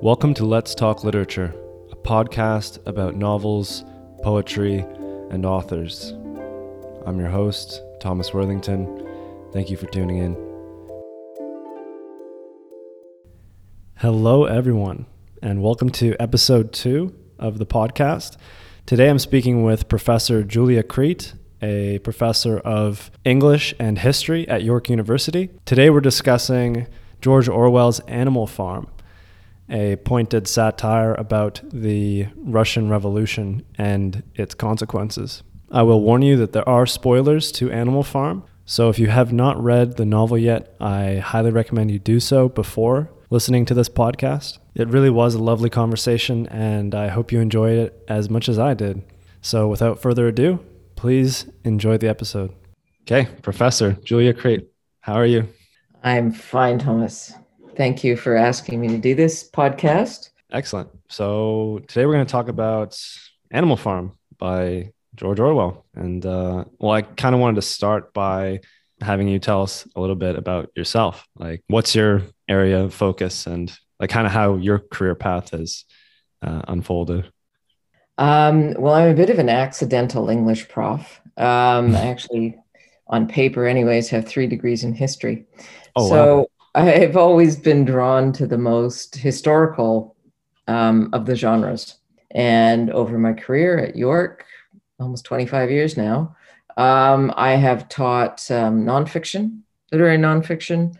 Welcome to Let's Talk Literature, a podcast about novels, poetry, and authors. I'm your host, Thomas Worthington. Thank you for tuning in. Hello, everyone, and welcome to episode two of the podcast. Today I'm speaking with Professor Julia Creet, a professor of English and history at York University. Today we're discussing George Orwell's Animal Farm a pointed satire about the Russian Revolution and its consequences. I will warn you that there are spoilers to Animal Farm, so if you have not read the novel yet, I highly recommend you do so before listening to this podcast. It really was a lovely conversation, and I hope you enjoyed it as much as I did. So without further ado, please enjoy the episode. Okay, Professor Julia Creet, how are you? I'm fine, Thomas. Thank you for asking me to do this podcast. Excellent. So today we're going to talk about Animal Farm by George Orwell. And uh, well, I kind of wanted to start by having you tell us a little bit about yourself. Like, what's your area of focus and like kind of how your career path has uh, unfolded? Um, well, I'm a bit of an accidental English prof. Um, I actually, on paper, anyways, have three degrees in history. Oh, so wow. I've always been drawn to the most historical um, of the genres. And over my career at York, almost 25 years now, um, I have taught um, nonfiction, literary nonfiction,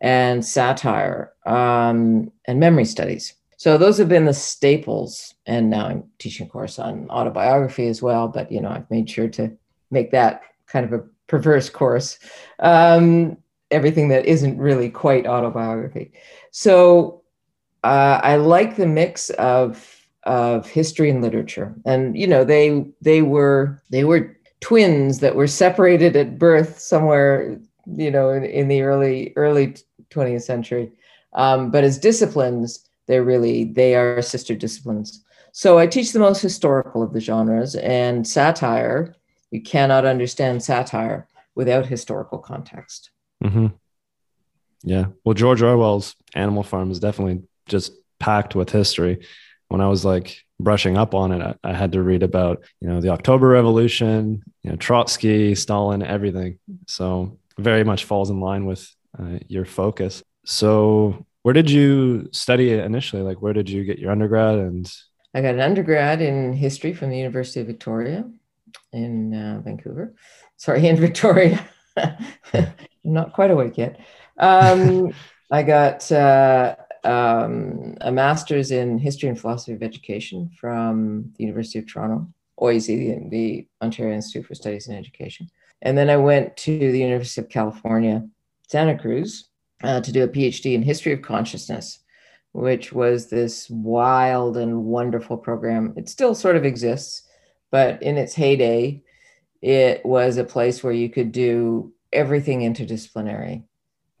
and satire um, and memory studies. So those have been the staples. And now I'm teaching a course on autobiography as well. But you know, I've made sure to make that kind of a perverse course. Um, everything that isn't really quite autobiography. So uh, I like the mix of of history and literature, and you know they they were they were twins that were separated at birth somewhere you know in, in the early early 20th century, um, but as disciplines they're really they are sister disciplines. So I teach the most historical of the genres and satire. You cannot understand satire without historical context. Mm-hmm. Yeah. Well, George Orwell's Animal Farm is definitely just packed with history. When I was like brushing up on it, I, I had to read about, you know, the October Revolution, you know, Trotsky, Stalin, everything. So very much falls in line with uh, your focus. So where did you study initially? Like, where did you get your undergrad? And I got an undergrad in history from the University of Victoria in uh, Vancouver. Sorry, in Victoria. Not quite awake yet. Um, I got uh, um, a master's in history and philosophy of education from the University of Toronto, OISE, the, the Ontario Institute for Studies in Education. And then I went to the University of California, Santa Cruz, uh, to do a PhD in history of consciousness, which was this wild and wonderful program. It still sort of exists, but in its heyday, it was a place where you could do everything interdisciplinary.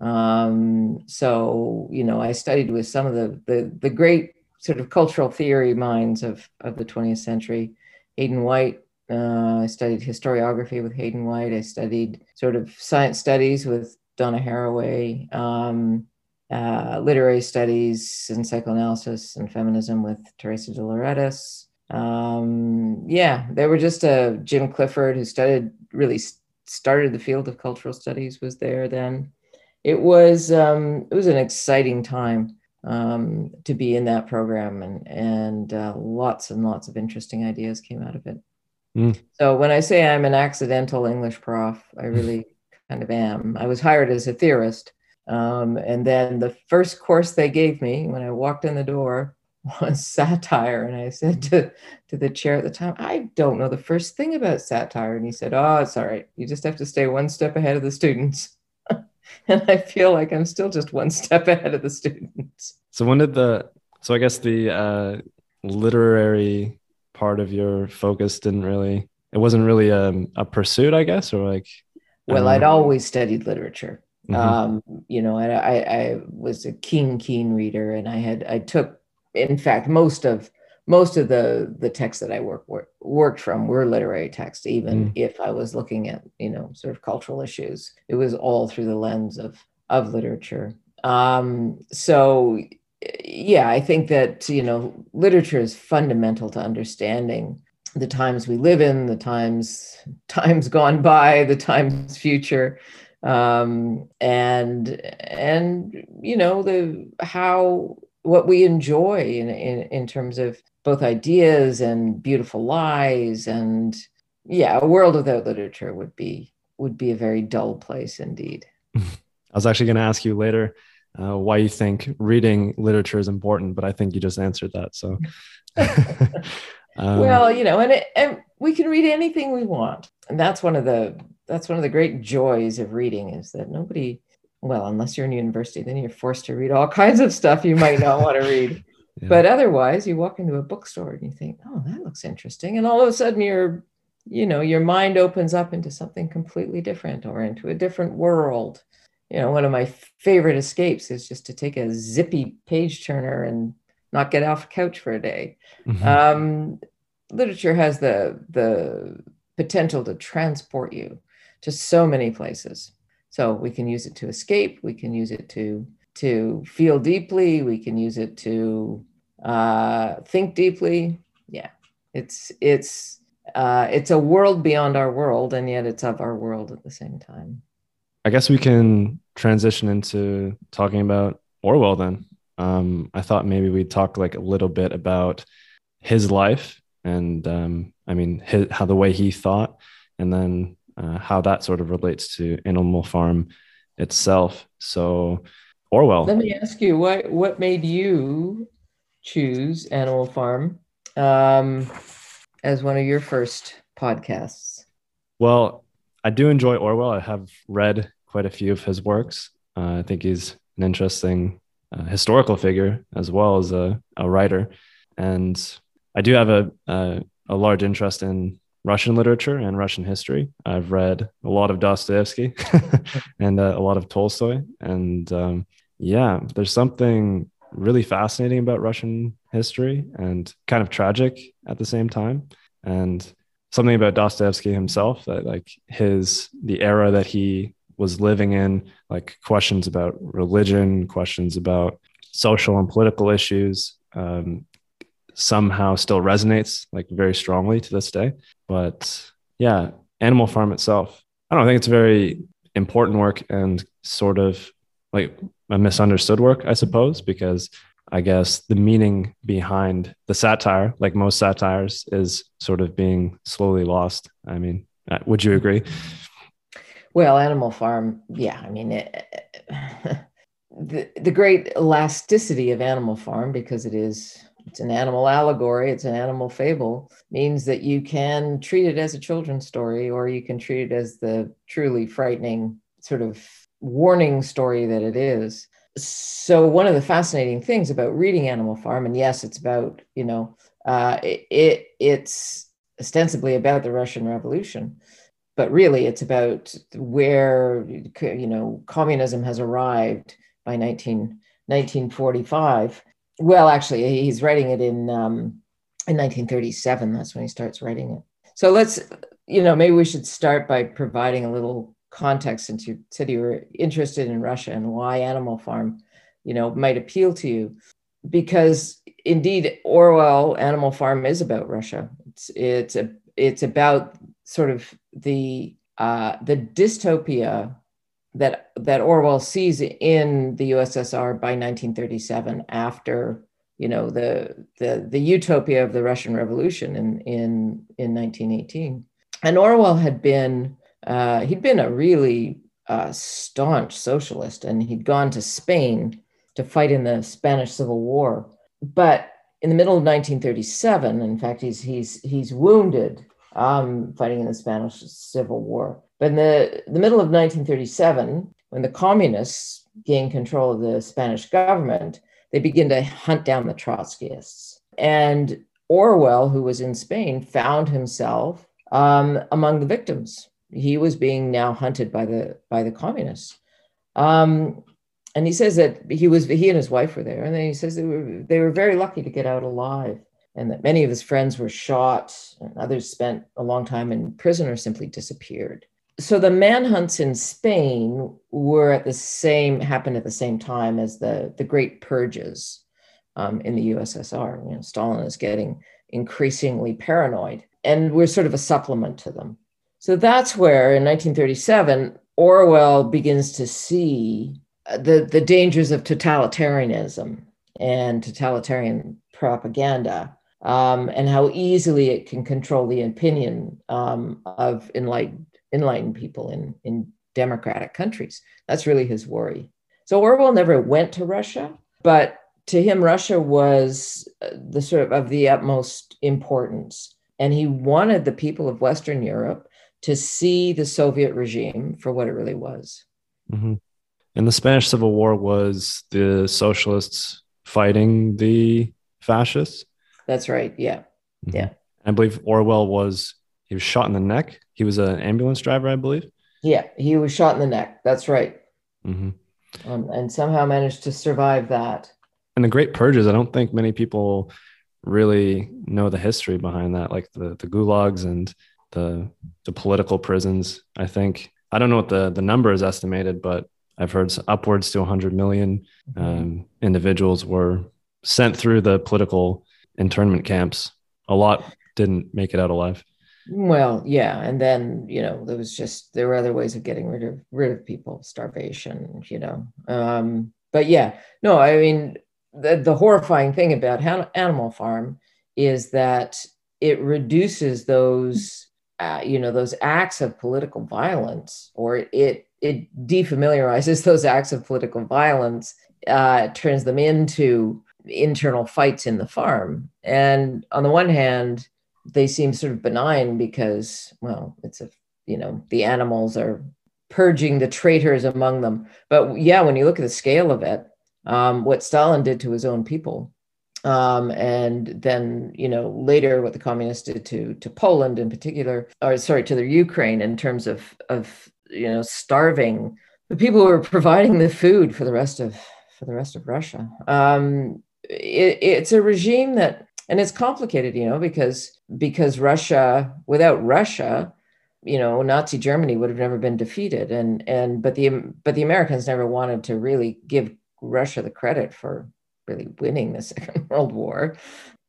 Um, so, you know, I studied with some of the, the, the great sort of cultural theory minds of, of the 20th century. Hayden White, uh, I studied historiography with Hayden White. I studied sort of science studies with Donna Haraway, um, uh, literary studies and psychoanalysis and feminism with Teresa de Lauretis. Um, yeah, there were just a uh, Jim Clifford who studied really started the field of cultural studies was there then. It was um, it was an exciting time um, to be in that program, and and uh, lots and lots of interesting ideas came out of it. Mm. So when I say I'm an accidental English prof, I really kind of am. I was hired as a theorist, um, and then the first course they gave me when I walked in the door was satire. And I said to, to the chair at the time, I don't know the first thing about satire. And he said, Oh, it's all right. You just have to stay one step ahead of the students. and I feel like I'm still just one step ahead of the students. So when did the so I guess the uh, literary part of your focus didn't really it wasn't really a, um, a pursuit, I guess, or like well, I'd always studied literature. Mm-hmm. Um, you know, I, I, I was a keen, keen reader, and I had I took in fact, most of most of the the texts that I work, work worked from were literary texts. Even mm. if I was looking at you know sort of cultural issues, it was all through the lens of of literature. Um, so yeah, I think that you know literature is fundamental to understanding the times we live in, the times times gone by, the times future, um, and and you know the how what we enjoy in, in in terms of both ideas and beautiful lies and yeah, a world without literature would be would be a very dull place indeed. I was actually going to ask you later uh, why you think reading literature is important, but I think you just answered that. So, um, well, you know, and it, and we can read anything we want, and that's one of the that's one of the great joys of reading is that nobody, well, unless you're in university, then you're forced to read all kinds of stuff you might not want to read. Yeah. But otherwise, you walk into a bookstore and you think, "Oh, that looks interesting," and all of a sudden, you're, you know, your mind opens up into something completely different or into a different world you know, one of my favorite escapes is just to take a zippy page turner and not get off the couch for a day. Mm-hmm. Um, literature has the the potential to transport you to so many places. So we can use it to escape. We can use it to to feel deeply. We can use it to uh, think deeply. Yeah, it's it's uh, it's a world beyond our world, and yet it's of our world at the same time. I guess we can transition into talking about Orwell then. Um, I thought maybe we'd talk like a little bit about his life and um, I mean his, how the way he thought, and then uh, how that sort of relates to Animal Farm itself. So Orwell. Let me ask you what what made you choose Animal Farm um, as one of your first podcasts? Well, I do enjoy Orwell. I have read quite a few of his works. Uh, I think he's an interesting uh, historical figure as well as a, a writer. And I do have a, a, a large interest in Russian literature and Russian history. I've read a lot of Dostoevsky and uh, a lot of Tolstoy. And um, yeah, there's something really fascinating about Russian history and kind of tragic at the same time. And something about Dostoevsky himself that like his the era that he was living in, like questions about religion, questions about social and political issues, um, somehow still resonates like very strongly to this day. But yeah, Animal Farm itself, I don't think it's very important work and sort of like a misunderstood work, I suppose, because I guess the meaning behind the satire, like most satires, is sort of being slowly lost. I mean, uh, would you agree? Well, Animal Farm, yeah. I mean, it, the the great elasticity of Animal Farm because it is it's an animal allegory, it's an animal fable, means that you can treat it as a children's story, or you can treat it as the truly frightening sort of warning story that it is. So one of the fascinating things about reading Animal Farm, and yes, it's about you know, uh, it, it it's ostensibly about the Russian Revolution, but really it's about where you know communism has arrived by 19, 1945 well actually he's writing it in um, in 1937 that's when he starts writing it. So let's you know maybe we should start by providing a little context since you said you were interested in russia and why animal farm you know might appeal to you. Because indeed orwell animal farm is about russia. It's it's a it's about sort of the uh, the dystopia that that Orwell sees in the USSR by 1937, after you know the the the utopia of the Russian Revolution in in in 1918. And Orwell had been uh, he'd been a really uh, staunch socialist, and he'd gone to Spain to fight in the Spanish Civil War. But in the middle of 1937, in fact, he's he's he's wounded um, fighting in the Spanish Civil War. But in the, the middle of 1937, when the communists gained control of the Spanish government, they begin to hunt down the Trotskyists. And Orwell, who was in Spain, found himself um, among the victims. He was being now hunted by the by the communists. Um, and he says that he was he and his wife were there, and then he says they were they were very lucky to get out alive and that many of his friends were shot and others spent a long time in prison or simply disappeared. So the manhunts in Spain were at the same happened at the same time as the the great purges um, in the USSR. You know, Stalin is getting increasingly paranoid, and we're sort of a supplement to them. So that's where, in 1937, Orwell begins to see uh, the the dangers of totalitarianism and totalitarian propaganda um, and how easily it can control the opinion um, of enlightened enlightened people in in democratic countries. That's really his worry. So Orwell never went to Russia, but to him, Russia was uh, the sort of of the utmost importance, and he wanted the people of Western Europe to see the Soviet regime for what it really was. Mm-hmm. And the Spanish Civil War was the socialists fighting the fascists. That's right. Yeah. Mm-hmm. Yeah. I believe Orwell was he was shot in the neck. He was an ambulance driver, I believe. Yeah, he was shot in the neck. That's right. Mm-hmm. Um, and somehow managed to survive that. And the Great Purges, I don't think many people really know the history behind that, like the the gulags and the the political prisons. I think I don't know what the the number is estimated, but I've heard upwards to 100 million mm-hmm. um, individuals were sent through the political internment camps. A lot didn't make it out alive. Well, yeah, and then you know there was just there were other ways of getting rid of rid of people, starvation, you know. Um, but yeah, no, I mean the the horrifying thing about Animal Farm is that it reduces those uh, you know those acts of political violence, or it it defamiliarizes those acts of political violence, uh, turns them into internal fights in the farm. And on the one hand, they seem sort of benign because, well, it's a, you know, the animals are purging the traitors among them. But yeah, when you look at the scale of it, um, what Stalin did to his own people, um, and then you know later what the communists did to to Poland in particular, or sorry, to the Ukraine in terms of of you know starving the people who were providing the food for the rest of for the rest of Russia. Um, it, it's a regime that and it's complicated you know because because russia without russia you know nazi germany would have never been defeated. And and but the but the americans never wanted to really give russia the credit for really winning the second world war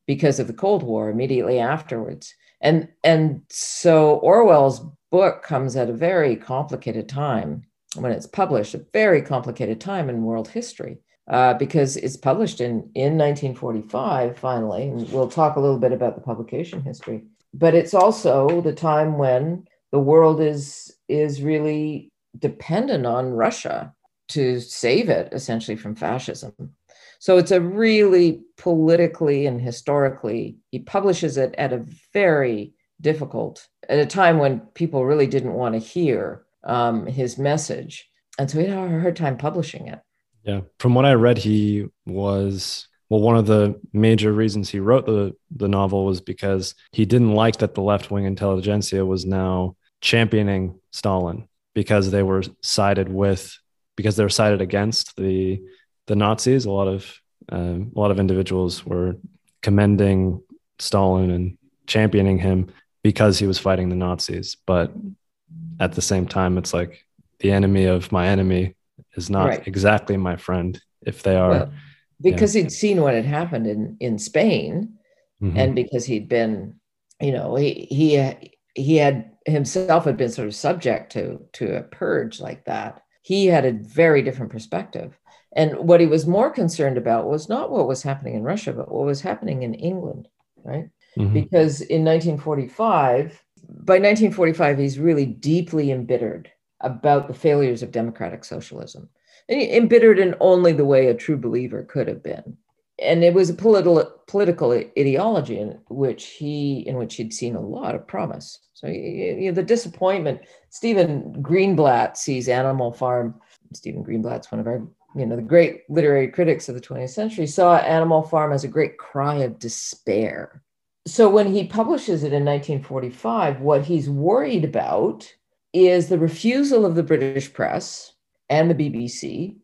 because of the cold war immediately afterwards. And and so orwell's book comes at a very complicated time when it's published a very complicated time in world history uh, because it's published in, in 1945, finally. And we'll talk a little bit about the publication history. But it's also the time when the world is, is really dependent on Russia to save it essentially from fascism. So it's a really politically and historically, he publishes it at a very difficult, at a time when people really didn't want to hear um, his message. And so he had a hard time publishing it. Yeah. From what I read, he was well, one of the major reasons he wrote the the novel was because he didn't like that the left wing intelligentsia was now championing Stalin because they were sided with because they were sided against the the Nazis. A lot of um, a lot of individuals were commending Stalin and championing him because he was fighting the Nazis. But at the same time, it's like the enemy of my enemy is not right. exactly my friend if they are well, because yeah. he'd seen what had happened in in Spain mm-hmm. and because he'd been you know he he he had himself had been sort of subject to to a purge like that he had a very different perspective and what he was more concerned about was not what was happening in Russia but what was happening in England right mm-hmm. because in 1945 by 1945 he's really deeply embittered about the failures of democratic socialism, embittered in only the way a true believer could have been. And it was a political political ideology in which he in which he'd seen a lot of promise. So you know, the disappointment. Stephen Greenblatt sees Animal Farm. Stephen Greenblatt's one of our you know the great literary critics of the 20th century saw Animal Farm as a great cry of despair. So when he publishes it in 1945, what he's worried about is the refusal of the British press and the BBC,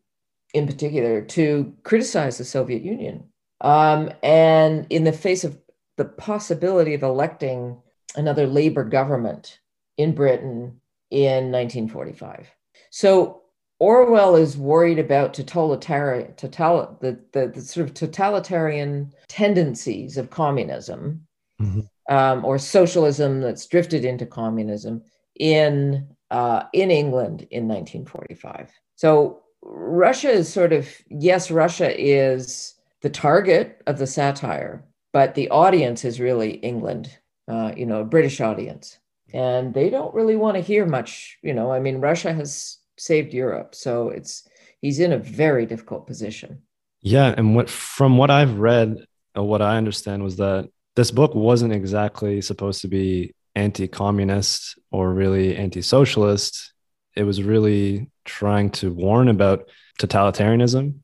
in particular, to criticize the Soviet Union. Um, and in the face of the possibility of electing another Labour government in Britain in 1945. So Orwell is worried about totalitarian, total, the, the, the sort of totalitarian tendencies of communism mm-hmm. um, or socialism that's drifted into communism in uh, in England in 1945. So Russia is sort of yes, Russia is the target of the satire, but the audience is really England, uh, you know, a British audience, and they don't really want to hear much. You know, I mean, Russia has saved Europe. So it's he's in a very difficult position. Yeah, and what from what I've read, what I understand was that this book wasn't exactly supposed to be anti-communist or really anti-socialist. It was really trying to warn about totalitarianism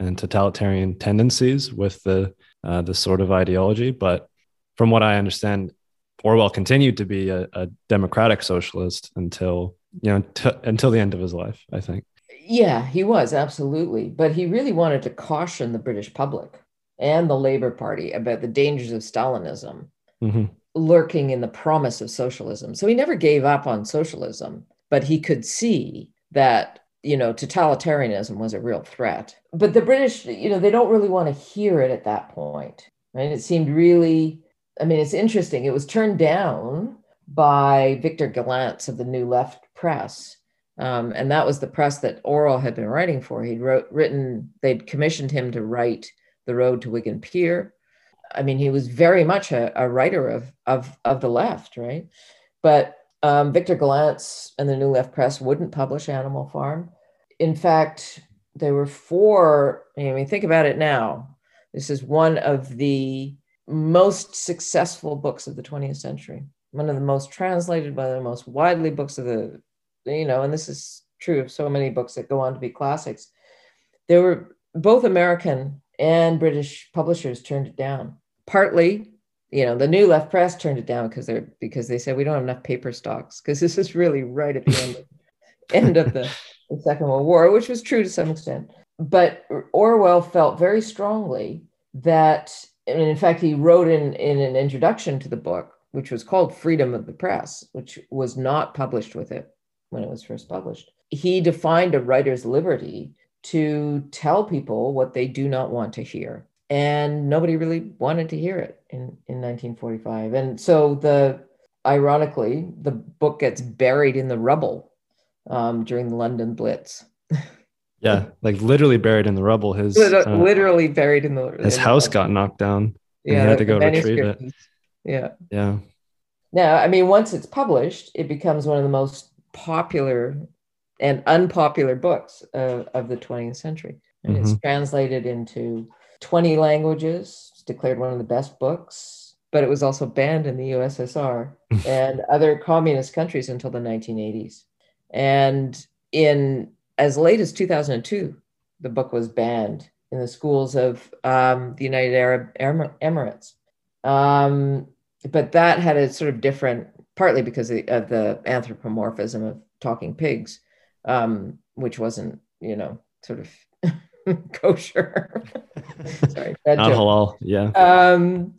and totalitarian tendencies with the uh, this sort of ideology. But from what I understand, Orwell continued to be a, a democratic socialist until you know, t- until the end of his life, I think. Yeah, he was absolutely. But he really wanted to caution the British public and the Labour Party about the dangers of Stalinism mm-hmm. Lurking in the promise of socialism. So he never gave up on socialism, but he could see that, you know, totalitarianism was a real threat. But the British, you know, they don't really want to hear it at that point. Right. It seemed really, I mean, it's interesting. It was turned down by Victor Gollancz of the New Left press. Um, and that was the press that Orwell had been writing for. He'd wrote, written, they'd commissioned him to write The Road to Wigan Pier. I mean, he was very much a, a writer of, of, of the left, right? But um, Victor Gollancz and the New Left Press wouldn't publish Animal Farm. In fact, there were four, I mean, think about it now. This is one of the most successful books of the 20th century, one of the most translated, one of the most widely books of the you know, and this is true of so many books that go on to be classics. There were both American and British publishers turned it down. Partly, you know, the New Left Press turned it down because they're because they said we don't have enough paper stocks because this is really right at the end of, end of the, the Second World War, which was true to some extent. But Orwell felt very strongly that, and in fact, he wrote in, in an introduction to the book, which was called Freedom of the Press, which was not published with it when it was first published. He defined a writer's liberty to tell people what they do not want to hear. And nobody really wanted to hear it in, in 1945. And so the ironically, the book gets buried in the rubble um, during the London Blitz. yeah, like literally buried in the rubble. His uh, literally buried in the his in house the got knocked down. Yeah, he had to go retrieve it. Yeah, yeah. Now, I mean, once it's published, it becomes one of the most popular and unpopular books of, of the 20th century. And mm-hmm. it's translated into 20 languages, it's declared one of the best books, but it was also banned in the USSR and other communist countries until the 1980s. And in as late as 2002, the book was banned in the schools of um, the United Arab Emirates. Um, but that had a sort of different partly because of the anthropomorphism of talking pigs, um, which wasn't, you know, sort of kosher. Sorry, not joke. halal. Yeah. Um,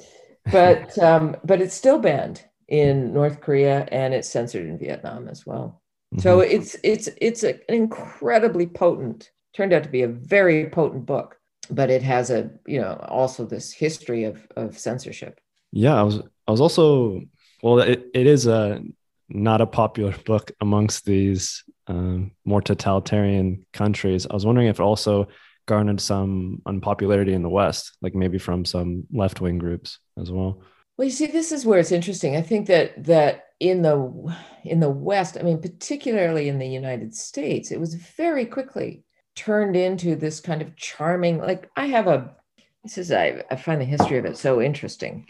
but um, but it's still banned in North Korea and it's censored in Vietnam as well. Mm-hmm. So it's it's it's an incredibly potent. Turned out to be a very potent book, but it has a you know also this history of of censorship. Yeah, I was I was also well, it, it is a not a popular book amongst these um, more totalitarian countries. I was wondering if it also garnered some unpopularity in the West, like maybe from some left wing groups as well. Well, you see, this is where it's interesting. I think that that in the in the West, I mean, particularly in the United States, it was very quickly turned into this kind of charming. Like I have a this is I, I find the history of it so interesting.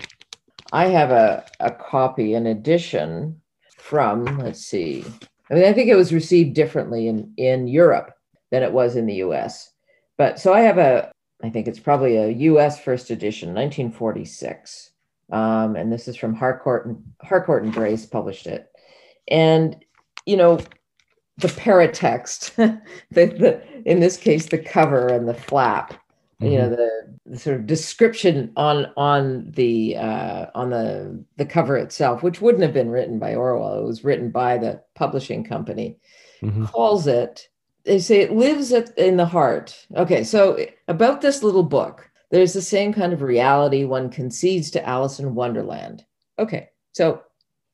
I have a, a copy, an edition from, let's see, I mean, I think it was received differently in, in Europe than it was in the US. But so I have a, I think it's probably a US first edition, 1946. Um, and this is from Harcourt and, Harcourt and Brace published it. And, you know, the paratext, the, the, in this case, the cover and the flap you know the, the, sort of description on on the uh, on the the cover itself, which wouldn't have been written by Orwell. It was written by the publishing company. Mhm. Calls it. They say it lives at, in the heart. Okay, so about this little book, there's the same kind of reality one concedes to Alice in Wonderland. Okay, so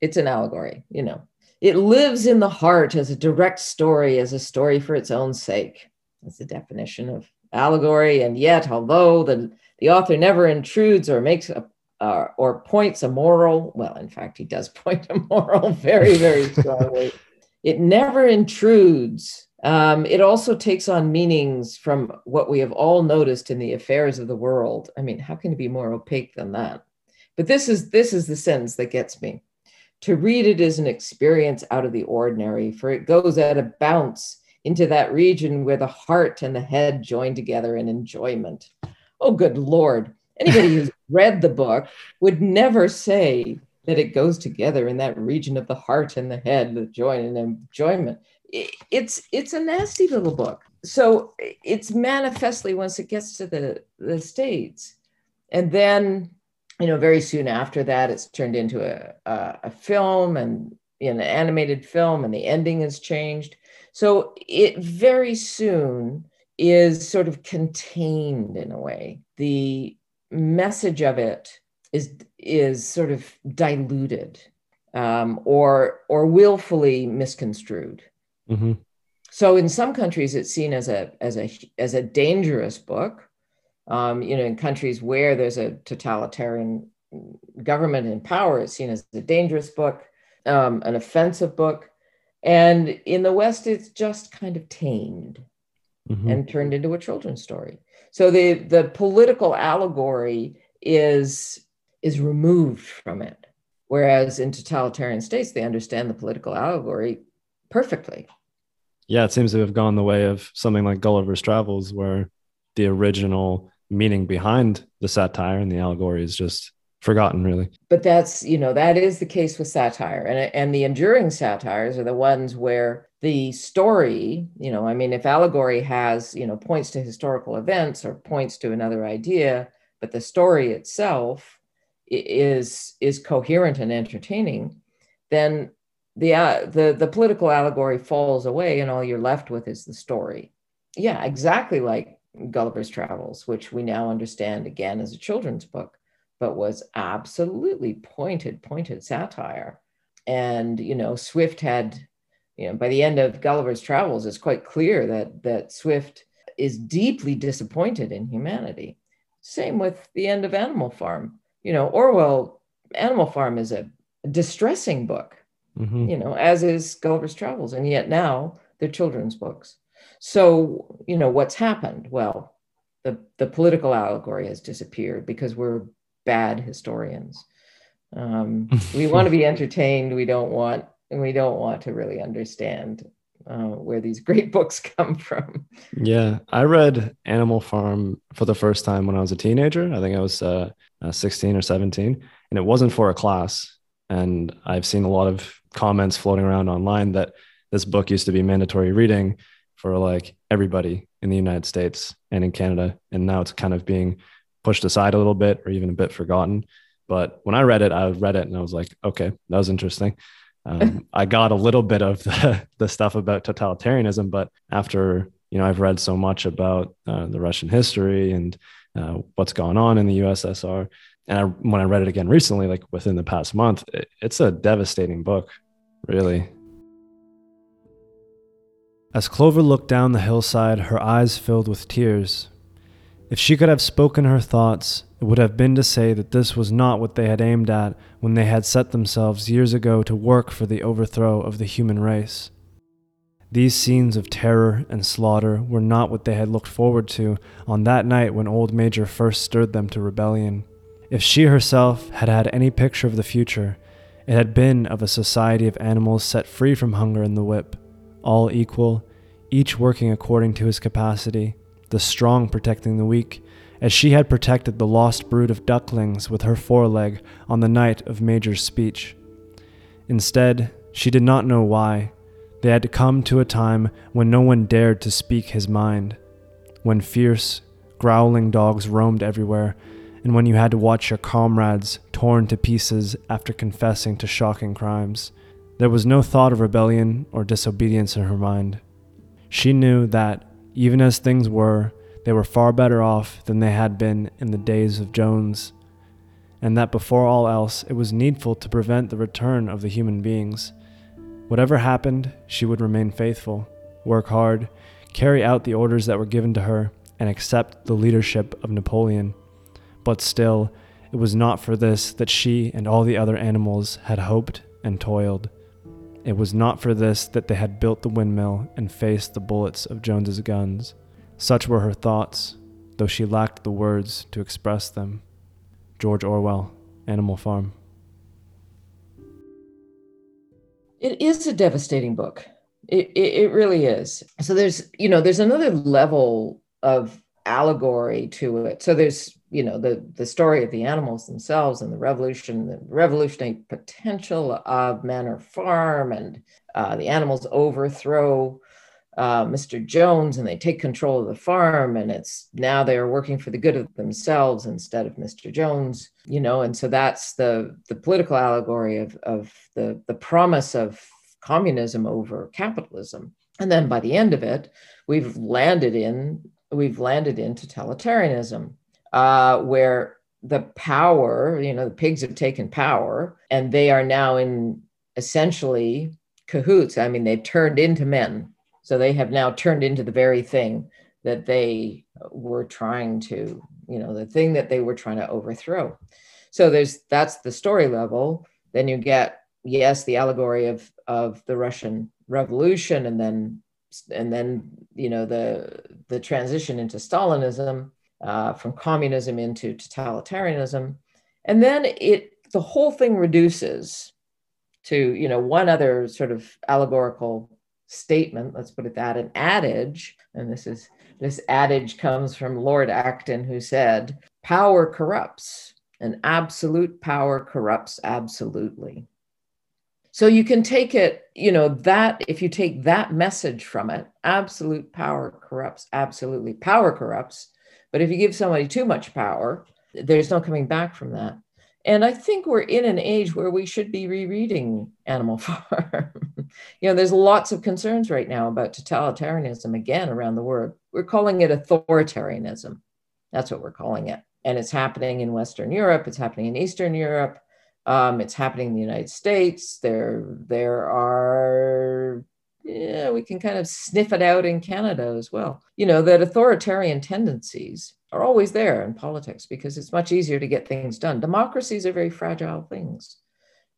it's an allegory. You know, it lives in the heart as a direct story, as a story for its own sake. That's the definition of allegory. And yet, although the, the author never intrudes or makes a uh, or points a moral, well, in fact, he does point a moral very, very strongly. it never intrudes. Um, it also takes on meanings from what we have all noticed in the affairs of the world. I mean, how can it be more opaque than that? But this is this is the sentence that gets me. To read it is an experience out of the ordinary, for it goes at a bounce into that region where the heart and the head join together in enjoyment. Oh, good Lord. Anybody who's read the book would never say that it goes together in that region of the heart and the head, the joy and enjoyment. It's it's a nasty little book. So it's manifestly once it gets to the, the States. And then, you know, very soon after that, it's turned into a, a, a film and an animated film, and the ending has changed. So it very soon is sort of contained in a way. The message of it is is sort of diluted um, or or willfully misconstrued. Hmm So in some countries, it's seen as a as a as a dangerous book. Um, you know, in countries where there's a totalitarian government in power, it's seen as a dangerous book, um, an offensive book. And in the West, it's just kind of tamed hmm and turned into a children's story. So the the political allegory is is removed from it, whereas in totalitarian states they understand the political allegory perfectly. Yeah, it seems to have gone the way of something like Gulliver's Travels, where the original meaning behind the satire and the allegory is just forgotten, really. But that's you know that is the case with satire, and and the enduring satires are the ones where the story, you know, I mean, if allegory has you know points to historical events or points to another idea, but the story itself is is coherent and entertaining, then the uh, the the political allegory falls away, and all you're left with is the story. Yeah, exactly like Gulliver's Travels, which we now understand again as a children's book, but was absolutely pointed pointed satire. And you know, Swift had, you know, by the end of Gulliver's Travels, it's quite clear that that Swift is deeply disappointed in humanity. Same with the end of Animal Farm. You know, Orwell, Animal Farm is a distressing book hmm you know, as is Gulliver's Travels. And yet now they're children's books. So, you know, what's happened? Well, the, the political allegory has disappeared because we're bad historians. Um, we want to be entertained. We don't want, and we don't want to really understand uh, where these great books come from. Yeah, I read Animal Farm for the first time when I was a teenager. I think I was uh, uh, 16 or 17, and it wasn't for a class. And I've seen a lot of comments floating around online that this book used to be mandatory reading for like everybody in the United States and in Canada. And now it's kind of being pushed aside a little bit or even a bit forgotten. But when I read it, I read it and I was like, okay, that was interesting. Um, I got a little bit of the, the stuff about totalitarianism, but after you know I've read so much about uh, the Russian history and uh, what's gone on in the USSR, and I, when I read it again recently, like within the past month, it, it's a devastating book, really. As Clover looked down the hillside, her eyes filled with tears. If she could have spoken her thoughts, it would have been to say that this was not what they had aimed at when they had set themselves years ago to work for the overthrow of the human race. These scenes of terror and slaughter were not what they had looked forward to on that night when old Major first stirred them to rebellion. If she herself had had any picture of the future, it had been of a society of animals set free from hunger and the whip, all equal, each working according to his capacity, the strong protecting the weak, as she had protected the lost brood of ducklings with her foreleg on the night of Major's speech. Instead, she did not know why. They had come to a time when no one dared to speak his mind, when fierce, growling dogs roamed everywhere, and when you had to watch your comrades torn to pieces after confessing to shocking crimes. There was no thought of rebellion or disobedience in her mind. She knew that, even as things were, they were far better off than they had been in the days of Jones, and that before all else it was needful to prevent the return of the human beings. Whatever happened, she would remain faithful, work hard, carry out the orders that were given to her, and accept the leadership of Napoleon. But still, it was not for this that she and all the other animals had hoped and toiled. It was not for this that they had built the windmill and faced the bullets of Jones's guns. Such were her thoughts, though she lacked the words to express them. George Orwell, Animal Farm. It is a devastating book. It, it, it really is. So there's, you know, there's another level of allegory to it. So there's you know the the story of the animals themselves and the revolution the revolutionary potential of manor farm and uh, the animals overthrow uh, mr jones and they take control of the farm and it's now they're working for the good of themselves instead of mr jones you know and so that's the the political allegory of of the the promise of communism over capitalism and then by the end of it we've landed in we've landed in totalitarianism uh, where the power, you know, the pigs have taken power and they are now in essentially cahoots. I mean, they've turned into men. So they have now turned into the very thing that they were trying to, you know, the thing that they were trying to overthrow. So there's that's the story level. Then you get, yes, the allegory of of the Russian Revolution and then and then you know the the transition into Stalinism uh, from communism into totalitarianism. And then it the whole thing reduces to you know one other sort of allegorical statement let's put it that an adage and this is this adage comes from lord acton who said power corrupts and absolute power corrupts absolutely so you can take it you know that if you take that message from it absolute power corrupts absolutely power corrupts but if you give somebody too much power, there's no coming back from that. And I think we're in an age where we should be rereading Animal Farm. you know, there's lots of concerns right now about totalitarianism again around the world. We're calling it authoritarianism. That's what we're calling it. And it's happening in Western Europe, it's happening in Eastern Europe, um, it's happening in the United States. There, there are yeah, we can kind of sniff it out in Canada as well. You know, that authoritarian tendencies are always there in politics because it's much easier to get things done. Democracies are very fragile things.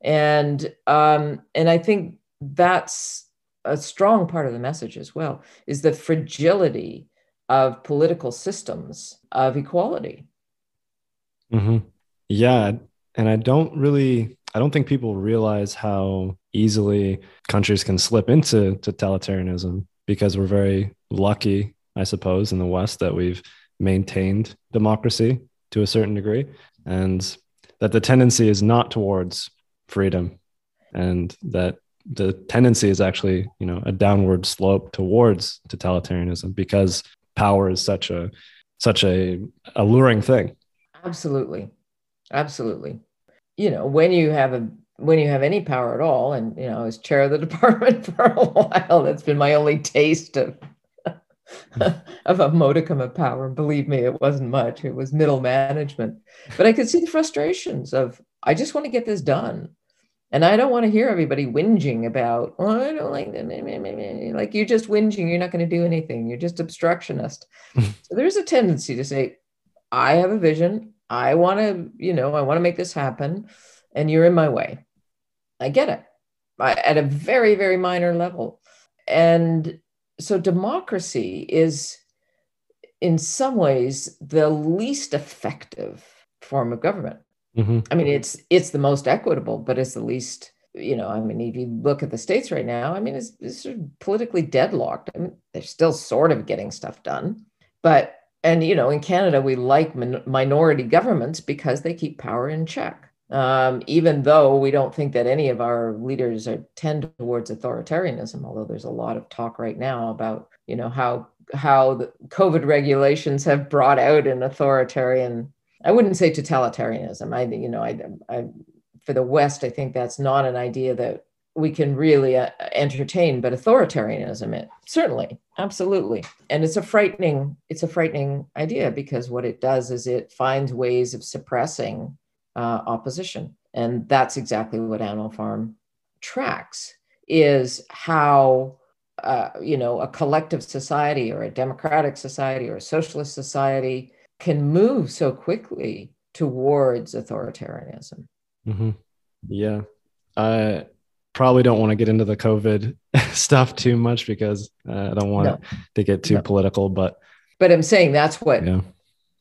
And um, and I think that's a strong part of the message as well, is the fragility of political systems of equality. Mm-hmm. Yeah. And I don't really I don't think people realize how easily countries can slip into totalitarianism because we're very lucky, I suppose, in the West that we've maintained democracy to a certain degree and that the tendency is not towards freedom and that the tendency is actually you know a downward slope towards totalitarianism because power is such a such a alluring thing. Absolutely. Absolutely you know, when you have a when you have any power at all, and you know, as chair of the department for a while, that's been my only taste of of a modicum of power. Believe me, it wasn't much. It was middle management. But I could see the frustrations of I just want to get this done. And I don't want to hear everybody whinging about, oh, I don't like that. Like you're just whinging, you're not going to do anything. You're just obstructionist. so there's a tendency to say, I have a vision. I want to, you know, I want to make this happen and you're in my way. I get it I, at a very, very minor level. And so democracy is, in some ways, the least effective form of government. Mm-hmm. I mean, it's it's the most equitable, but it's the least. You know, I mean, if you look at the states right now, I mean, it's, it's sort of politically deadlocked. I mean, they're still sort of getting stuff done, but and you know in canada we like min- minority governments because they keep power in check um, even though we don't think that any of our leaders are tend towards authoritarianism although there's a lot of talk right now about you know how how the COVID regulations have brought out an authoritarian. I wouldn't say totalitarianism. I, you know, I, I, for the West, I think that's not an idea that we can really uh, entertain, but authoritarianism, it certainly, absolutely, and it's a frightening, it's a frightening idea because what it does is it finds ways of suppressing uh, opposition, and that's exactly what Animal Farm tracks is how uh, you know, a collective society or a democratic society or a socialist society can move so quickly towards authoritarianism. Mm-hmm. Yeah. I probably don't want to get into the COVID stuff too much because uh, I don't want no. to get too no. political, but but I'm saying that's what yeah.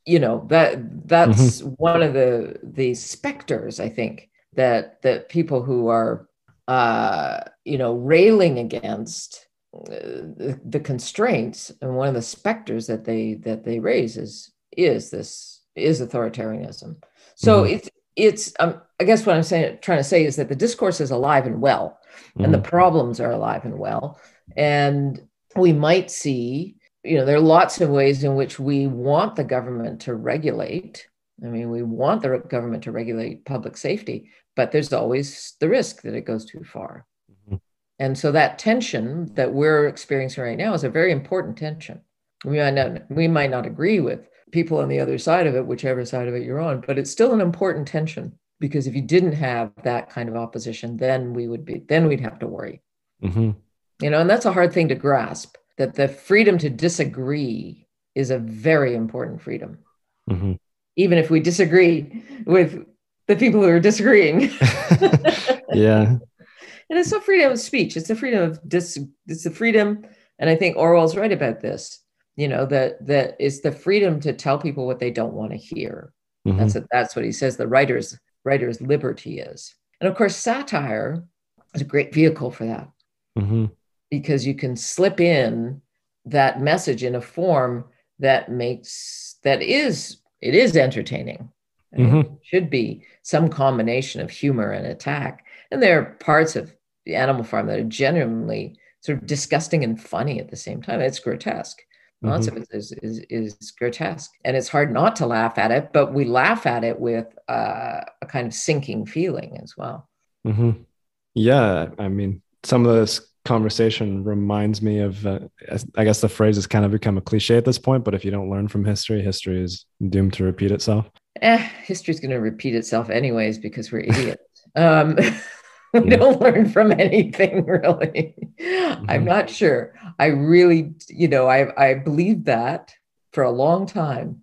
you know that that's mm-hmm. one of the the specters I think that that people who are uh, you know railing against the, the constraints and one of the specters that they that they raise is is this is authoritarianism so mm-hmm. it's it's um, i guess what i'm saying trying to say is that the discourse is alive and well mm-hmm. and the mm-hmm. problems are alive and well and we might see you know there are lots of ways in which we want the government to regulate i mean we want the government to regulate public safety but there's always the risk that it goes too far and so that tension that we're experiencing right now is a very important tension. We might not, we might not agree with people on the other side of it, whichever side of it you're on, but it's still an important tension because if you didn't have that kind of opposition, then we would be, then we'd have to worry. Mm-hmm. You know, and that's a hard thing to grasp that the freedom to disagree is a very important freedom. Mm-hmm. Even if we disagree with the people who are disagreeing. yeah and it's a freedom of speech it's a freedom of dis it's a freedom and i think orwell's right about this you know that that is the freedom to tell people what they don't want to hear mm-hmm. that's a, that's what he says the writer's writer's liberty is and of course satire is a great vehicle for that mm-hmm. because you can slip in that message in a form that makes that is it is entertaining mm-hmm. it should be some combination of humor and attack and there are parts of the Animal Farm that are genuinely sort of disgusting and funny at the same time. It's grotesque. Lots mm-hmm. of it is, is, is grotesque, and it's hard not to laugh at it. But we laugh at it with uh, a kind of sinking feeling as well. Mm-hmm. Yeah, I mean, some of this conversation reminds me of uh, i guess the phrase has kind of become a cliche at this point but if you don't learn from history history is doomed to repeat itself eh, history's going to repeat itself anyways because we're idiots um, we yeah. don't learn from anything really mm-hmm. i'm not sure i really you know i i believed that for a long time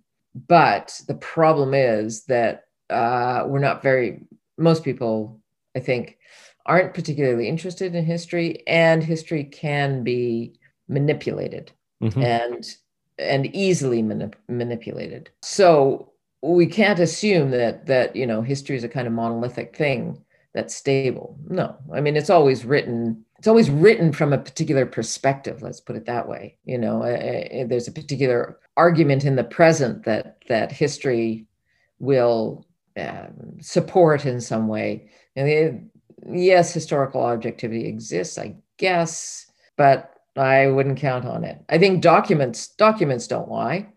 but the problem is that uh, we're not very most people i think aren't particularly interested in history and history can be manipulated mm-hmm. and and easily manip- manipulated so we can't assume that that you know history is a kind of monolithic thing that's stable. No, I mean it's always written. It's always written from a particular perspective. Let's put it that way. You know, uh, there's a particular argument in the present that that history will support in some way. And it, yes, historical objectivity exists, I guess, but I wouldn't count on it. I think documents documents don't lie,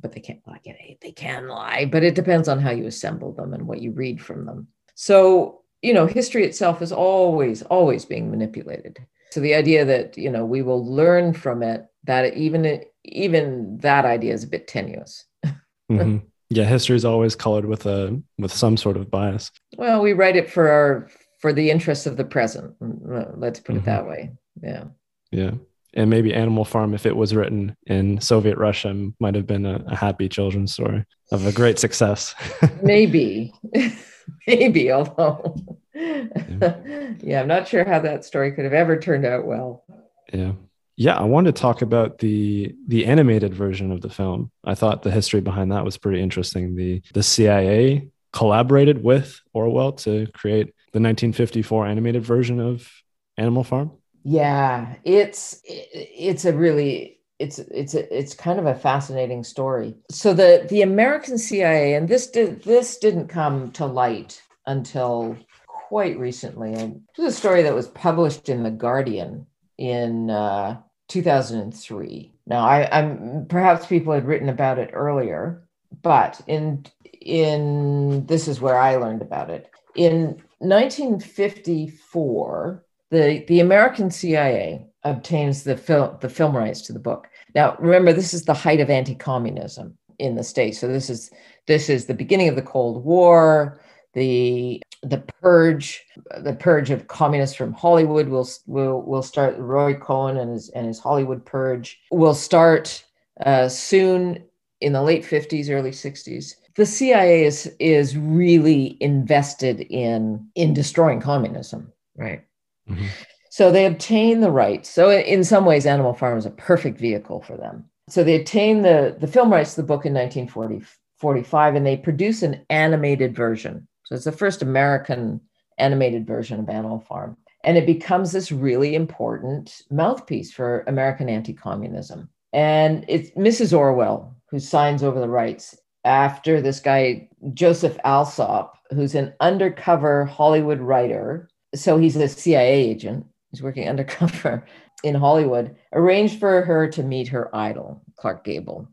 but they can't lie. They can lie, but it depends on how you assemble them and what you read from them. So you know, history itself is always, always being manipulated. So the idea that, you know, we will learn from it, that even, even that idea is a bit tenuous. mm-hmm. Yeah. History is always colored with a, with some sort of bias. Well, we write it for our, for the interests of the present. Let's put mm-hmm. it that way. Yeah. Yeah. And maybe Animal Farm, if it was written in Soviet Russia, might have been a, a happy children's story of a great success. maybe. maybe, although yeah. yeah, I'm not sure how that story could have ever turned out well. Yeah. Yeah, I wanted to talk about the the animated version of the film. I thought the history behind that was pretty interesting. The the CIA collaborated with Orwell to create the 1954 animated version of Animal Farm. Yeah, it's it's a really it's it's it's kind of a fascinating story. So the the American CIA, and this did this didn't come to light until quite recently. And it was a story that was published in the Guardian in uh, 2003. Now, I, I'm perhaps people had written about it earlier, but in in this is where I learned about it. In 1954, the the American CIA obtains the film the film rights to the book. Now, remember, this is the height of anti-communism in the states. So this is this is the beginning of the Cold War. The the purge, the purge of communists from Hollywood will will will start. Roy Cohn and his and his Hollywood purge will start uh, soon in the late fifties, early sixties. The CIA is is really invested in in destroying communism, right? Mm-hmm. So they obtain the rights. So in some ways, Animal Farm is a perfect vehicle for them. So they obtain the the film rights to the book in 1945, and they produce an animated version so it's the first American animated version of Animal Farm. And it becomes this really important mouthpiece for American anti communism. And it's Mrs. Orwell who signs over the rights after this guy, Joseph Alsop, who's an undercover Hollywood writer. So he's a CIA agent, he's working undercover in Hollywood, arranged for her to meet her idol, Clark Gable.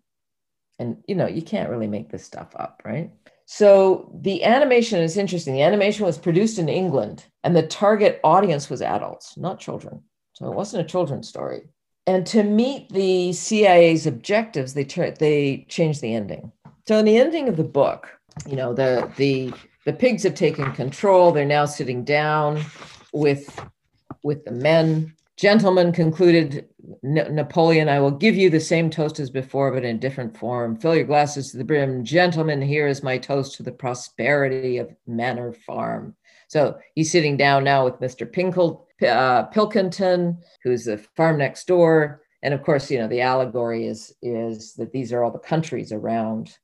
And, you know, you can't really make this stuff up, right? So the animation is interesting. The animation was produced in England, and the target audience was adults, not children. So it wasn't a children's story. And to meet the CIA's objectives, they they changed the ending. So in the ending of the book, you know, the the the pigs have taken control. They're now sitting down with with the men Gentlemen, concluded Napoleon, I will give you the same toast as before, but in different form. Fill your glasses to the brim. Gentlemen, here is my toast to the prosperity of Manor Farm. So he's sitting down now with Mr. Pinkle, uh, Pilkington, who's the farm next door. And of course, you know, the allegory is, is that these are all the countries around,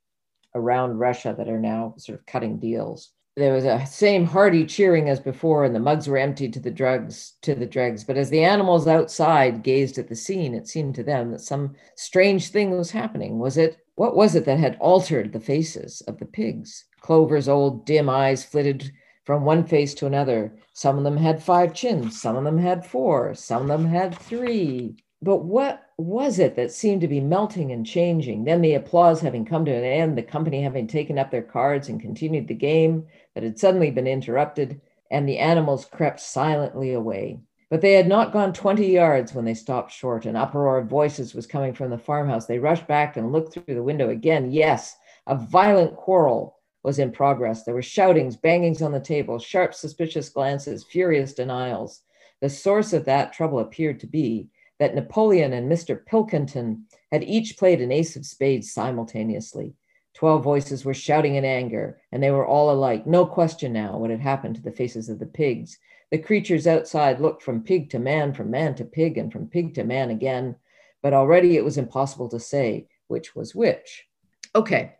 around Russia that are now sort of cutting deals there was a same hearty cheering as before, and the mugs were emptied to the drugs to the dregs. But as the animals outside gazed at the scene, it seemed to them that some strange thing was happening. Was it what was it that had altered the faces of the pigs? Clover's old dim eyes flitted from one face to another. Some of them had five chins, some of them had four, some of them had three. But what was it that seemed to be melting and changing? Then the applause having come to an end, the company having taken up their cards and continued the game that had suddenly been interrupted, and the animals crept silently away. But they had not gone 20 yards when they stopped short. An uproar of voices was coming from the farmhouse. They rushed back and looked through the window again. Yes, a violent quarrel was in progress. There were shoutings, bangings on the table, sharp, suspicious glances, furious denials. The source of that trouble appeared to be that Napoleon and Mr. Pilkington had each played an ace of spades simultaneously. Twelve voices were shouting in anger, and they were all alike. No question now what had happened to the faces of the pigs. The creatures outside looked from pig to man, from man to pig, and from pig to man again, but already it was impossible to say which was which. Okay,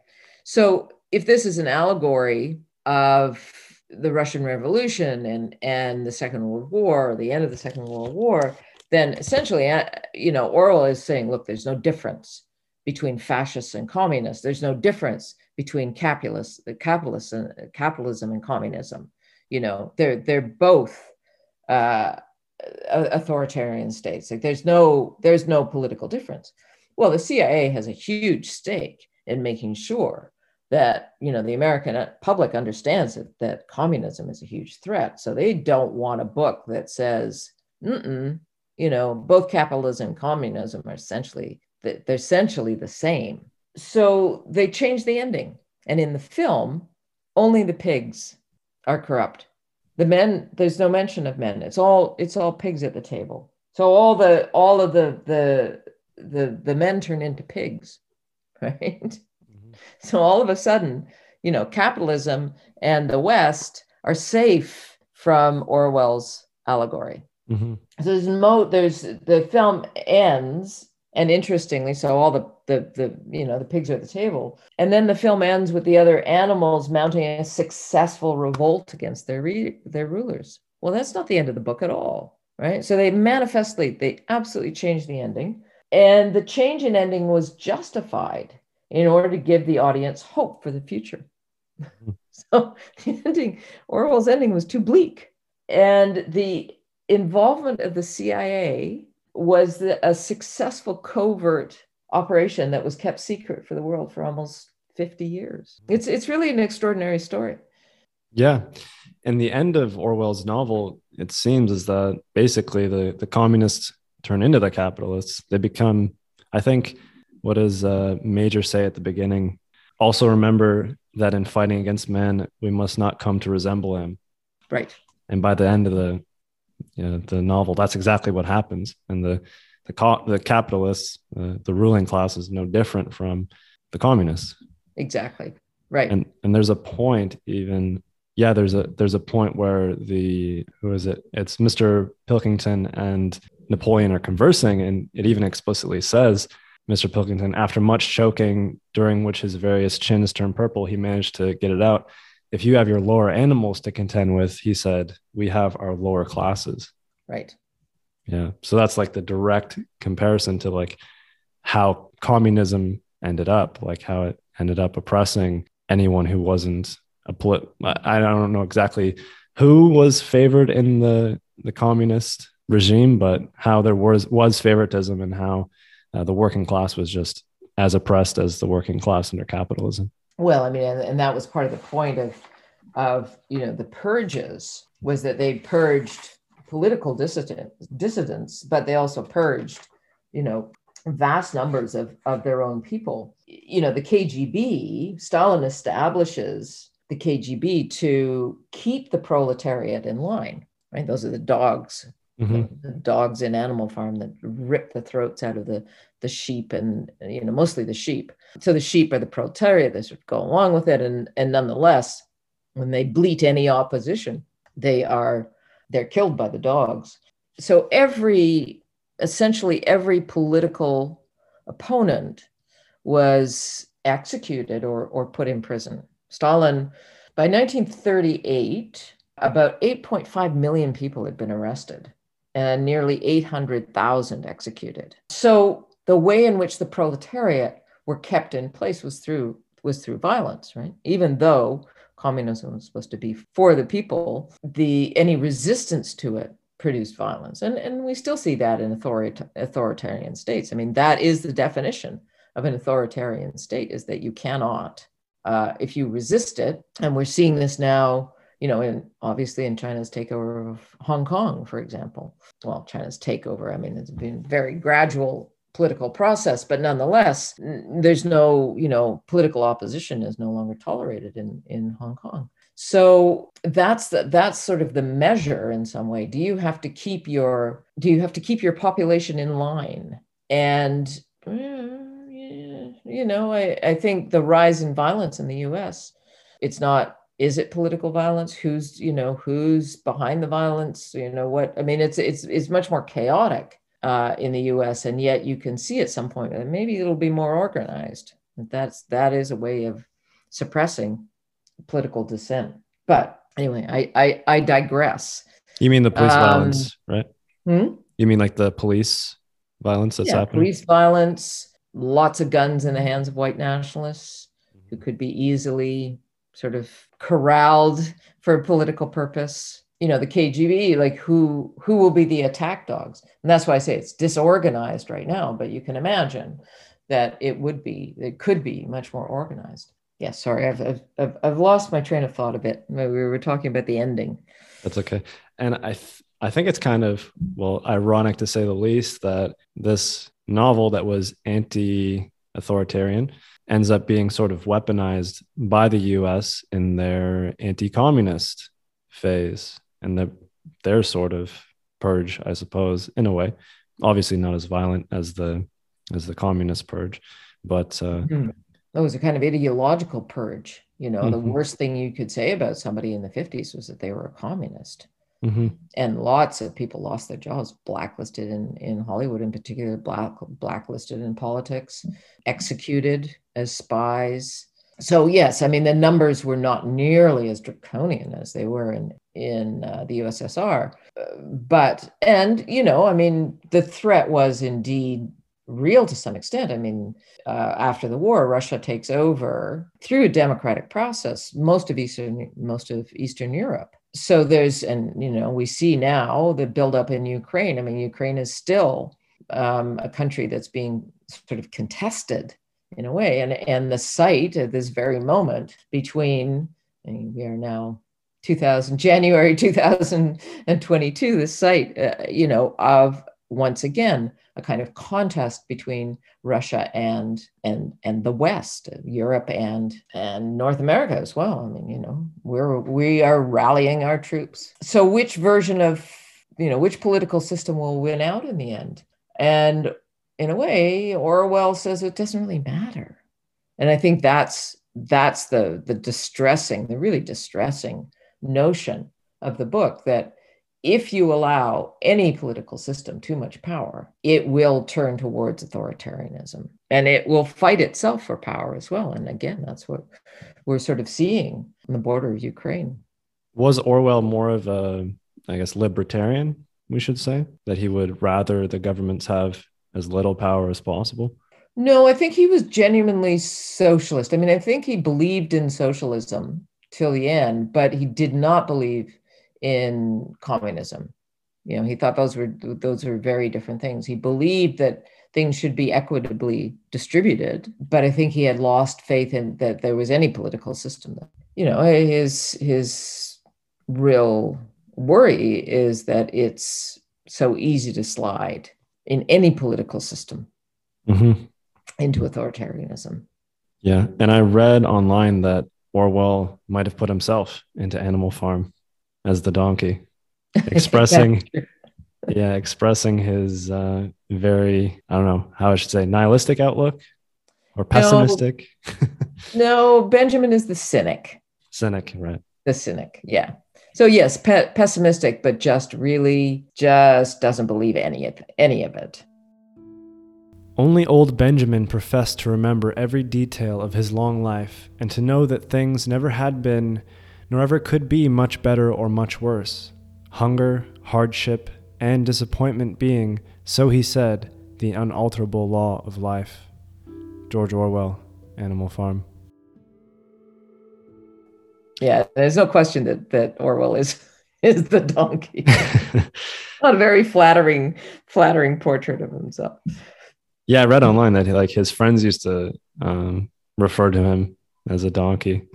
so if this is an allegory of the Russian Revolution and, and the Second World War, the end of the Second World War, then essentially, uh, you know, Orwell is saying, look, there's no difference between fascists and communists. There's no difference between capitalists, capitalists and capitalism and communism. You know, they're they're both uh, authoritarian states. Like there's no there's no political difference. Well, the CIA has a huge stake in making sure that you know the American public understands that, that communism is a huge threat. So they don't want a book that says, Mm-mm, you know, both capitalism and communism are essentially they're essentially the same. So they change the ending, and in the film, only the pigs are corrupt. The men, there's no mention of men. It's all it's all pigs at the table. So all the all of the the the the men turn into pigs, right? Mm-hmm. So all of a sudden, you know, capitalism and the West are safe from Orwell's allegory. Mm-hmm. So there's mo there's the film ends and interestingly so all the, the the you know the pigs are at the table. And then the film ends with the other animals mounting a successful revolt against their re- their rulers. Well that's not the end of the book at all right? So they manifestly they absolutely changed the ending. And the change in ending was justified in order to give the audience hope for the future. Mm-hmm. so the ending orwell's ending was too bleak. And the involvement of the CIA was the, a successful covert operation that was kept secret for the world for almost 50 years. It's it's really an extraordinary story. Yeah. And the end of Orwell's novel, it seems, is that basically the, the communists turn into the capitalists. They become, I think, what does uh, Major say at the beginning? Also remember that in fighting against man, we must not come to resemble him. Right. And by the end of the you know, the novel, that's exactly what happens. And the the, co- the capitalists, uh, the ruling class, is no different from the communists. Exactly. Right. And and there's a point even yeah there's a there's a point where the who is it it's mr pilkington and napoleon are conversing and it even explicitly says mr pilkington after much choking during which his various chins turned purple he managed to get it out if you have your lower animals to contend with he said we have our lower classes. Right. Yeah. So that's like the direct comparison to like how communism ended up like how it ended up oppressing anyone who wasn't a polit- I don't know exactly who was favored in the the communist regime, but how there was was favoritism and how uh, the working class was just as oppressed as the working class under capitalism. Well, I mean, and, and that was part of the point of of you know the purges was that they purged political dissident, dissidents, but they also purged you know vast numbers of of their own people. You know, the KGB, Stalin establishes the KGB to keep the proletariat in line, right? Those are the dogs, mm-hmm. the dogs in Animal Farm that rip the throats out of the, the sheep and, you know, mostly the sheep. So the sheep are the proletariat that sort of go along with it. And, and nonetheless, when they bleat any opposition, they are, they're killed by the dogs. So every, essentially every political opponent was executed or, or put in prison Stalin, by 1938, about 8.5 million people had been arrested and nearly 800,000 executed. So the way in which the proletariat were kept in place was through was through violence, right? Even though communism was supposed to be for the people, the any resistance to it produced violence. And, and we still see that in authorita- authoritarian states. I mean, that is the definition of an authoritarian state is that you cannot uh, if you resist it, and we're seeing this now, you know, in obviously in China's takeover of Hong Kong, for example. Well, China's takeover, I mean, it's been very gradual political process, but nonetheless, there's no, you know, political opposition is no longer tolerated in, in Hong Kong. So that's the, that's sort of the measure in some way. Do you have to keep your do you have to keep your population in line? And eh, you know, I, I think the rise in violence in the US, it's not, is it political violence? Who's, you know, who's behind the violence? You know, what, I mean, it's, it's, it's much more chaotic uh, in the US. And yet you can see at some point that maybe it'll be more organized. That's, that is a way of suppressing political dissent. But anyway, I, I, I digress. You mean the police um, violence, right? Hmm? You mean like the police violence that's yeah, happening? Police violence, lots of guns in the hands of white nationalists who could be easily sort of corralled for a political purpose you know the kgb like who who will be the attack dogs? And that's why i say it's disorganized right now but you can imagine that it would be it could be much more organized. Yeah sorry i've i've, I've lost my train of thought a bit. We were talking about the ending. That's okay. And i th- i think it's kind of well ironic to say the least that this novel that was anti authoritarian ends up being sort of weaponized by the US in their anti communist phase and the, their sort of purge, I suppose, in a way. Obviously, not as violent as the as the communist purge, but uh, mm-hmm. it was a kind of ideological purge. You know, mm-hmm. the worst thing you could say about somebody in the 50s was that they were a communist. Mm-hmm. And lots of people lost their jobs, blacklisted in, in Hollywood in particular, black, blacklisted in politics, executed as spies. So yes, I mean the numbers were not nearly as draconian as they were in in uh, the USSR, but and you know, I mean the threat was indeed real to some extent. I mean, uh, after the war, Russia takes over through a democratic process most of Eastern most of Eastern Europe so there's and you know we see now the buildup in ukraine i mean ukraine is still um, a country that's being sort of contested in a way. And, and the site at this very moment between, we are now 2000, January 2022, the site, uh, you know, of once again, a kind of contest between Russia and and and the West, Europe and and North America as well. I mean, you know, we're we are rallying our troops. So which version of you know which political system will win out in the end? And in a way, Orwell says it doesn't really matter. And I think that's that's the the distressing, the really distressing notion of the book that if you allow any political system too much power, it will turn towards authoritarianism and it will fight itself for power as well. And again, that's what we're sort of seeing on the border of Ukraine. Was Orwell more of a, I guess, libertarian, we should say, that he would rather the governments have as little power as possible? No, I think he was genuinely socialist. I mean, I think he believed in socialism till the end, but he did not believe in communism. You know, he thought those were those were very different things. He believed that things should be equitably distributed, but I think he had lost faith in that there was any political system. That, you know, his his real worry is that it's so easy to slide in any political system mm-hmm. into authoritarianism. Yeah, and I read online that Orwell might have put himself into Animal Farm as the donkey, expressing, yeah, expressing his uh, very, I don't know how I should say, nihilistic outlook or pessimistic. No, no Benjamin is the cynic. Cynic, right? The cynic, yeah. So yes, pe- pessimistic, but just really just doesn't believe any of any of it. Only old Benjamin professed to remember every detail of his long life and to know that things never had been nor ever could be much better or much worse. Hunger, hardship, and disappointment being, so he said, the unalterable law of life. George Orwell, Animal Farm. Yeah, there's no question that that Orwell is is the donkey. Not a very flattering flattering portrait of himself. Yeah, I read online that like his friends used to um, refer to him as a donkey.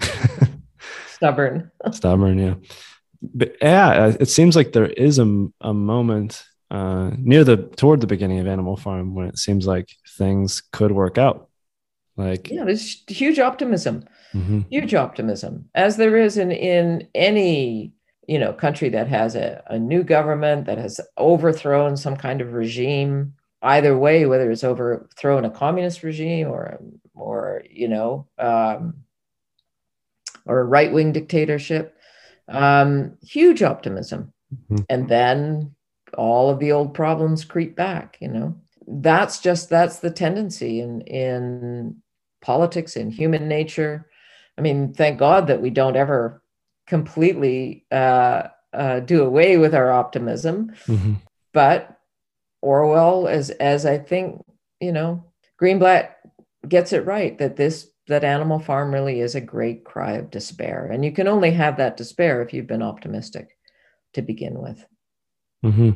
stubborn. stubborn, yeah. But yeah, it seems like there is a, a moment uh, near the toward the beginning of Animal Farm when it seems like things could work out. Like yeah, there's huge optimism, mm-hmm. huge optimism, as there is in in any you know country that has a, a new government that has overthrown some kind of regime. Either way, whether it's overthrown a communist regime or or you know um, or a right wing dictatorship. Um, huge optimism. Mm-hmm. And then all of the old problems creep back, you know. That's just that's the tendency in in politics in human nature. I mean, thank God that we don't ever completely uh, uh, do away with our optimism. Mm-hmm. But Orwell, as as I think you know, Greenblatt gets it right that this that Animal Farm really is a great cry of despair. And you can only have that despair if you've been optimistic to begin with. Mm-hmm.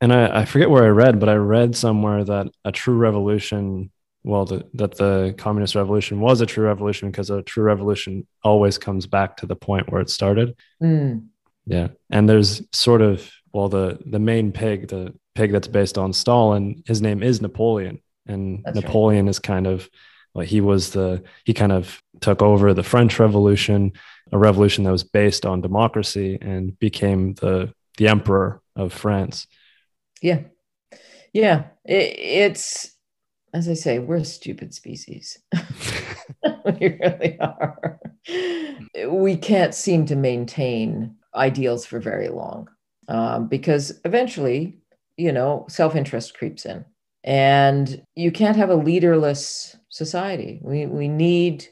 And I, I, forget where I read, but I read somewhere that a true revolution, well, the, that the communist revolution was a true revolution because a true revolution always comes back to the point where it started. Mm. Yeah. And there's sort of, well, the, the main pig, the pig that's based on Stalin, his name is Napoleon. And that's Napoleon right. is kind of like he was the he kind of took over the French Revolution, a revolution that was based on democracy, and became the the emperor of France. Yeah, yeah. It, it's as I say, we're a stupid species. we really are. We can't seem to maintain ideals for very long um, because eventually, you know, self interest creeps in. And you can't have a leaderless society. We we need,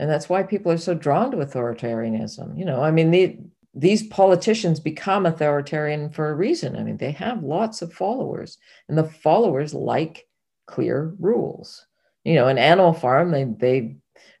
and that's why people are so drawn to authoritarianism. You know, I mean, the, these politicians become authoritarian for a reason. I mean, they have lots of followers, and the followers like clear rules. You know, an Animal Farm, they they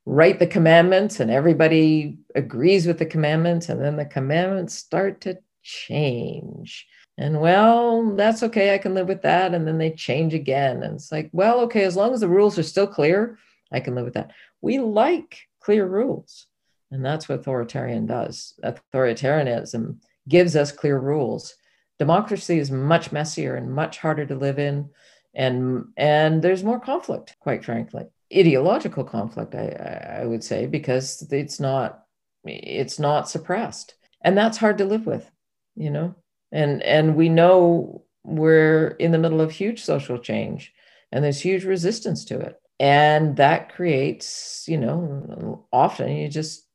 write the commandments, and everybody agrees with the commandments, and then the commandments start to change And well, that's okay. I can live with that. And then they change again. And it's like, well, okay, as long as the rules are still clear, I can live with that. We like clear rules. And that's what authoritarian does. Authoritarianism gives us clear rules. Democracy is much messier and much harder to live in. And, and there's more conflict, quite frankly. Ideological conflict, I, I would say, because it's not it's not suppressed. And that's hard to live with, you know? And and we know we're in the middle of huge social change and there's huge resistance to it. And that creates, you know, often you just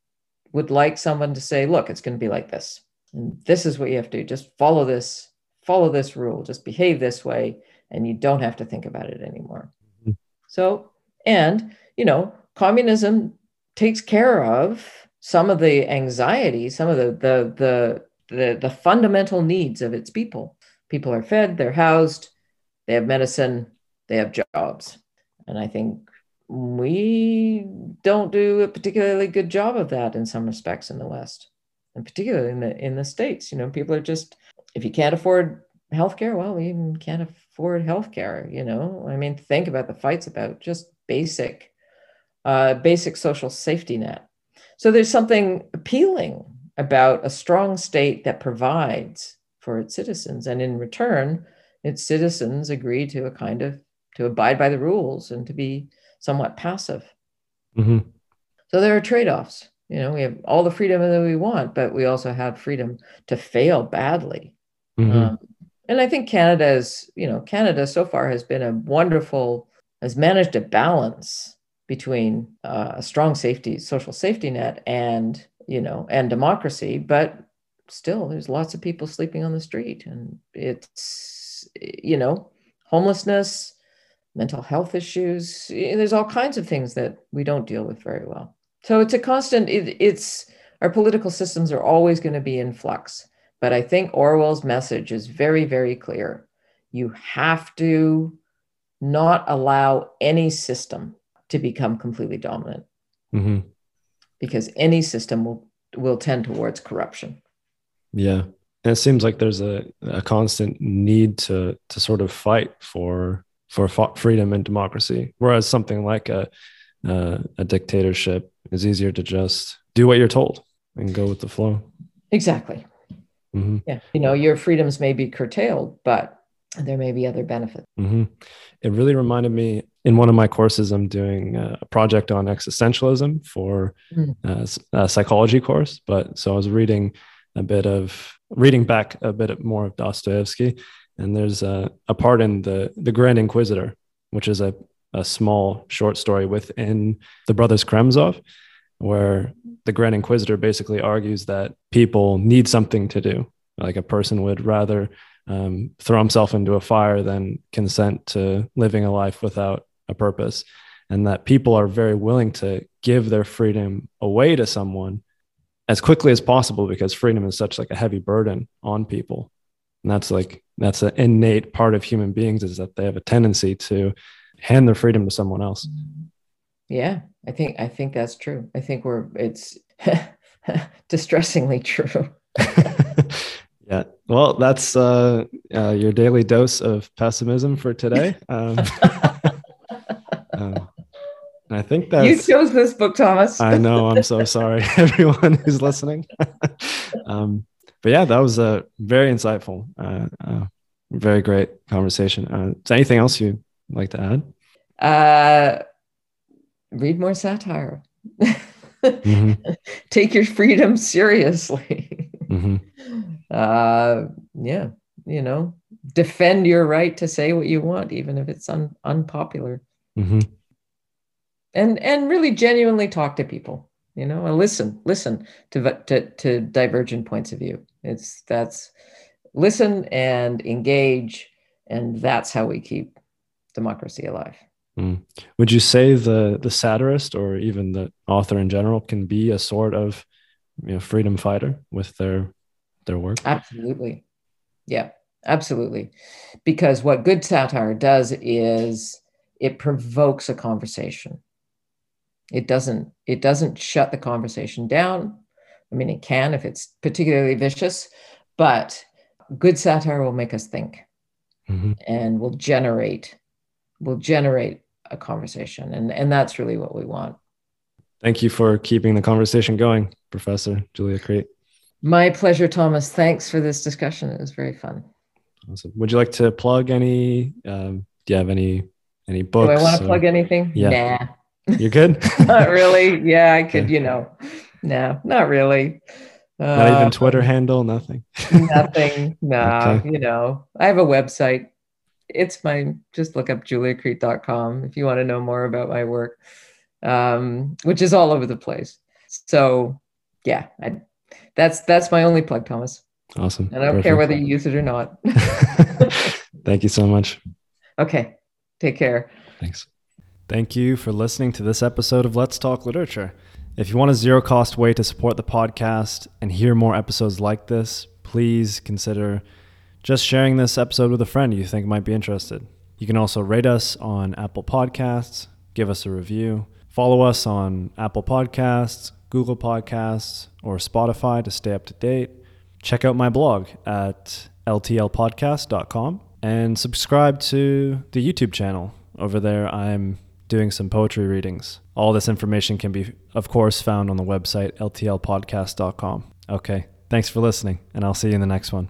would like someone to say, look, it's going to be like this. And this is what you have to do. Just follow this, follow this rule, just behave this way, and you don't have to think about it anymore. Mm-hmm. So, and, you know, communism takes care of some of the anxiety, some of the the the the, the fundamental needs of its people. People are fed, they're housed, they have medicine, they have jobs. And I think we don't do a particularly good job of that in some respects in the West, and particularly in the in the States. You know, people are just if you can't afford healthcare, well, we can't afford healthcare. You know, I mean, think about the fights about just basic, uh, basic social safety net. So there's something appealing about a strong state that provides for its citizens, and in return, its citizens agree to a kind of to abide by the rules and to be somewhat passive. Mm-hmm. So there are trade offs. You know, we have all the freedom that we want, but we also have freedom to fail badly. Mm-hmm. Um, and I think Canada's, you know, Canada so far has been a wonderful, has managed a balance between uh, a strong safety, social safety net and, you know, and democracy. But still, there's lots of people sleeping on the street. And it's, you know, homelessness, mental health issues. There's all kinds of things that we don't deal with very well. So it's a constant, it, it's our political systems are always going to be in flux. But I think Orwell's message is very, very clear. You have to not allow any system to become completely dominant mm-hmm. because any system will, will tend towards corruption. Yeah. And it seems like there's a, a constant need to to sort of fight for for freedom and democracy. Whereas something like a uh, a dictatorship is easier to just do what you're told and go with the flow. Exactly. Mm-hmm. Yeah, you know, your freedoms may be curtailed, but there may be other benefits. Mm-hmm. It really reminded me in one of my courses. I'm doing a project on existentialism for mm. a, a psychology course, but so I was reading a bit of reading back a bit more of Dostoevsky and there's a, a part in the the Grand Inquisitor, which is a, a small short story within the Brothers Karamazov, where the Grand Inquisitor basically argues that people need something to do. Like a person would rather um, throw himself into a fire than consent to living a life without a purpose. And that people are very willing to give their freedom away to someone as quickly as possible because freedom is such like a heavy burden on people and that's like that's an innate part of human beings is that they have a tendency to hand their freedom to someone else yeah i think i think that's true i think we're it's distressingly true yeah well that's uh, uh, your daily dose of pessimism for today um, uh, I think that you chose this book, Thomas. I know. I'm so sorry, everyone who's listening. um, but yeah, that was a very insightful, uh, uh, very great conversation. Uh, is there anything else you'd like to add? Read more satire. mm-hmm. Take your freedom seriously. mm-hmm. uh, yeah, you know, defend your right to say what you want, even if it's un- unpopular. Mm-hmm. And and really genuinely talk to people you know and listen listen to, to to divergent points of view it's that's listen and engage and that's how we keep democracy alive mm. would you say the the satirist or even the author in general can be a sort of you know freedom fighter with their their work? Absolutely. Yeah absolutely. Because what good satire does is it provokes a conversation. It doesn't it doesn't shut the conversation down. I mean, it can if it's particularly vicious, but good satire will make us think hmm and will generate will generate a conversation and and that's really what we want Thank you for keeping the conversation going, Professor Julia Creet. my pleasure thomas thanks for this discussion it was very fun Awesome. Would you like to plug any? Um, do you have any any books do i want to or- plug anything Yeah. nah You're good. not really yeah i could you know no not really Not even Uh, Twitter handle. Nothing. nothing no Okay. you know i have a website it's my just look up juliacreet.com if you want to know more about my work um which is all over the place so yeah I, that's that's my only plug thomas Awesome. and i don't care whether you use it or not Thank you so much. okay take care Thanks. Thank you for listening to this episode of Let's Talk Literature. If you want a zero cost way to support the podcast and hear more episodes like this, please consider just sharing this episode with a friend you think might be interested. You can also rate us on Apple Podcasts, give us a review, follow us on Apple Podcasts, Google Podcasts, or Spotify to stay up to date. Check out my blog at ltlpodcast.com and subscribe to the YouTube channel. Over there, I'm doing some poetry readings. All this information can be, of course, found on the website ltlpodcast.com. Okay, thanks for listening, and I'll see you in the next one.